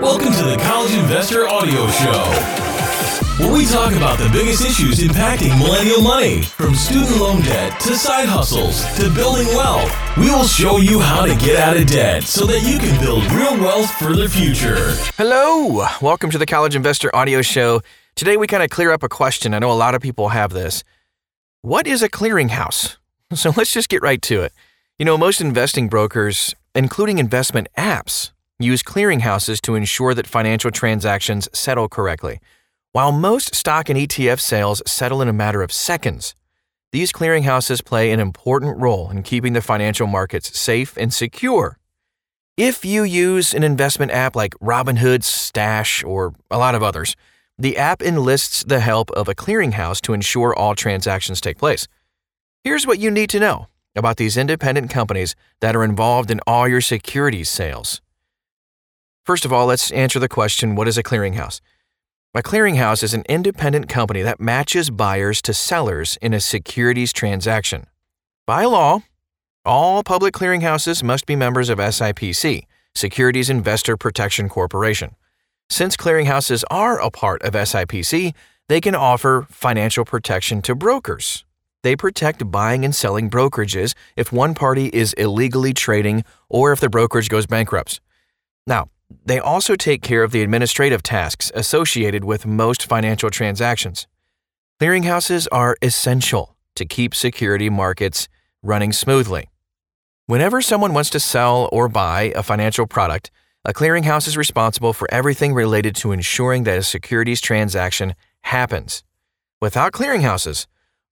Welcome to the College Investor Audio Show, where we talk about the biggest issues impacting millennial money, from student loan debt to side hustles to building wealth. We will show you how to get out of debt so that you can build real wealth for the future. Hello, welcome to the College Investor Audio Show. Today we kind of clear up a question. I know a lot of people have this. What is a clearinghouse? So let's just get right to it. You know, most investing brokers, including investment apps, use clearinghouses to ensure that financial transactions settle correctly. While most stock and ETF sales settle in a matter of seconds, these clearinghouses play an important role in keeping the financial markets safe and secure. If you use an investment app like Robinhood, Stash, or a lot of others, the app enlists the help of a clearinghouse to ensure all transactions take place. Here's what you need to know about these independent companies that are involved in all your securities sales. First of all, let's answer the question what is a clearinghouse? A clearinghouse is an independent company that matches buyers to sellers in a securities transaction. By law, all public clearinghouses must be members of SIPC, Securities Investor Protection Corporation. Since clearinghouses are a part of SIPC, they can offer financial protection to brokers. They protect buying and selling brokerages if one party is illegally trading or if the brokerage goes bankrupt. Now, they also take care of the administrative tasks associated with most financial transactions. Clearinghouses are essential to keep security markets running smoothly. Whenever someone wants to sell or buy a financial product, a clearinghouse is responsible for everything related to ensuring that a securities transaction happens. Without clearinghouses,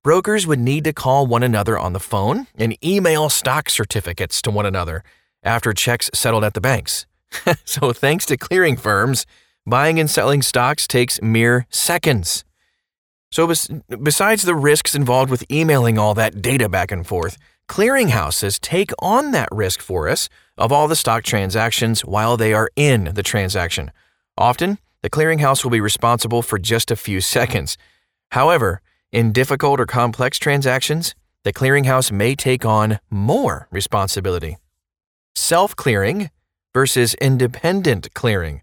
brokers would need to call one another on the phone and email stock certificates to one another after checks settled at the banks. so, thanks to clearing firms, buying and selling stocks takes mere seconds. So, bes- besides the risks involved with emailing all that data back and forth, clearinghouses take on that risk for us of all the stock transactions while they are in the transaction. Often, the clearinghouse will be responsible for just a few seconds. However, in difficult or complex transactions, the clearinghouse may take on more responsibility. Self clearing versus independent clearing.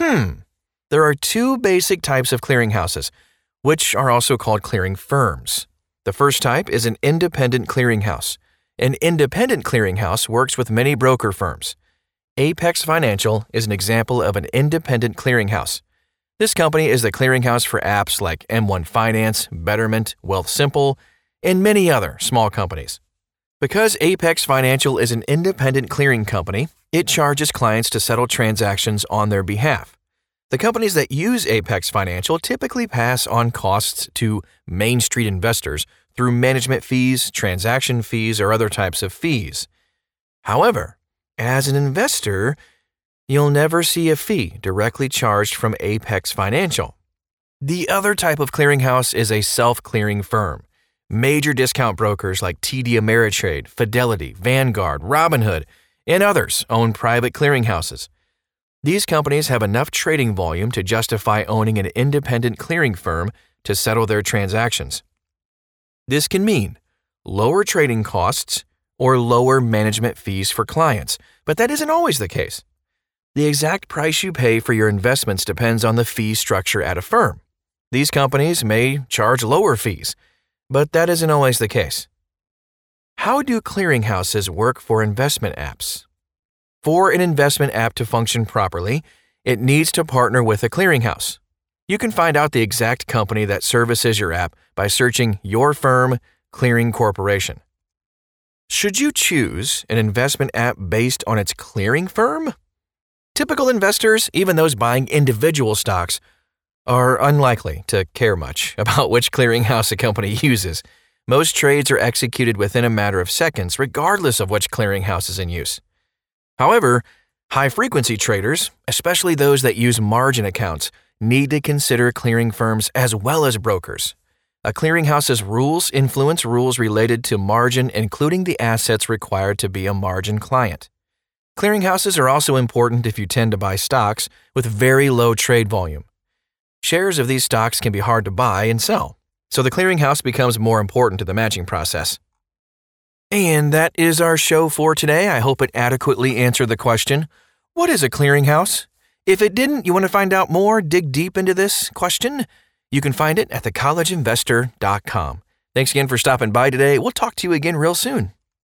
Hmm. There are two basic types of clearinghouses, which are also called clearing firms. The first type is an independent clearinghouse. An independent clearinghouse works with many broker firms. Apex Financial is an example of an independent clearinghouse. This company is the clearinghouse for apps like M1 Finance, Betterment, Wealthsimple, and many other small companies. Because Apex Financial is an independent clearing company, it charges clients to settle transactions on their behalf. The companies that use Apex Financial typically pass on costs to Main Street investors through management fees, transaction fees, or other types of fees. However, as an investor, you'll never see a fee directly charged from Apex Financial. The other type of clearinghouse is a self clearing firm. Major discount brokers like TD Ameritrade, Fidelity, Vanguard, Robinhood, and others own private clearinghouses. These companies have enough trading volume to justify owning an independent clearing firm to settle their transactions. This can mean lower trading costs or lower management fees for clients, but that isn't always the case. The exact price you pay for your investments depends on the fee structure at a firm. These companies may charge lower fees, but that isn't always the case. How do clearinghouses work for investment apps? For an investment app to function properly, it needs to partner with a clearinghouse. You can find out the exact company that services your app by searching Your Firm Clearing Corporation. Should you choose an investment app based on its clearing firm? Typical investors, even those buying individual stocks, are unlikely to care much about which clearinghouse a company uses. Most trades are executed within a matter of seconds, regardless of which clearinghouse is in use. However, high frequency traders, especially those that use margin accounts, need to consider clearing firms as well as brokers. A clearinghouse's rules influence rules related to margin, including the assets required to be a margin client. Clearinghouses are also important if you tend to buy stocks with very low trade volume. Shares of these stocks can be hard to buy and sell, so the clearinghouse becomes more important to the matching process. And that is our show for today. I hope it adequately answered the question What is a clearinghouse? If it didn't, you want to find out more, dig deep into this question, you can find it at thecollegeinvestor.com. Thanks again for stopping by today. We'll talk to you again real soon.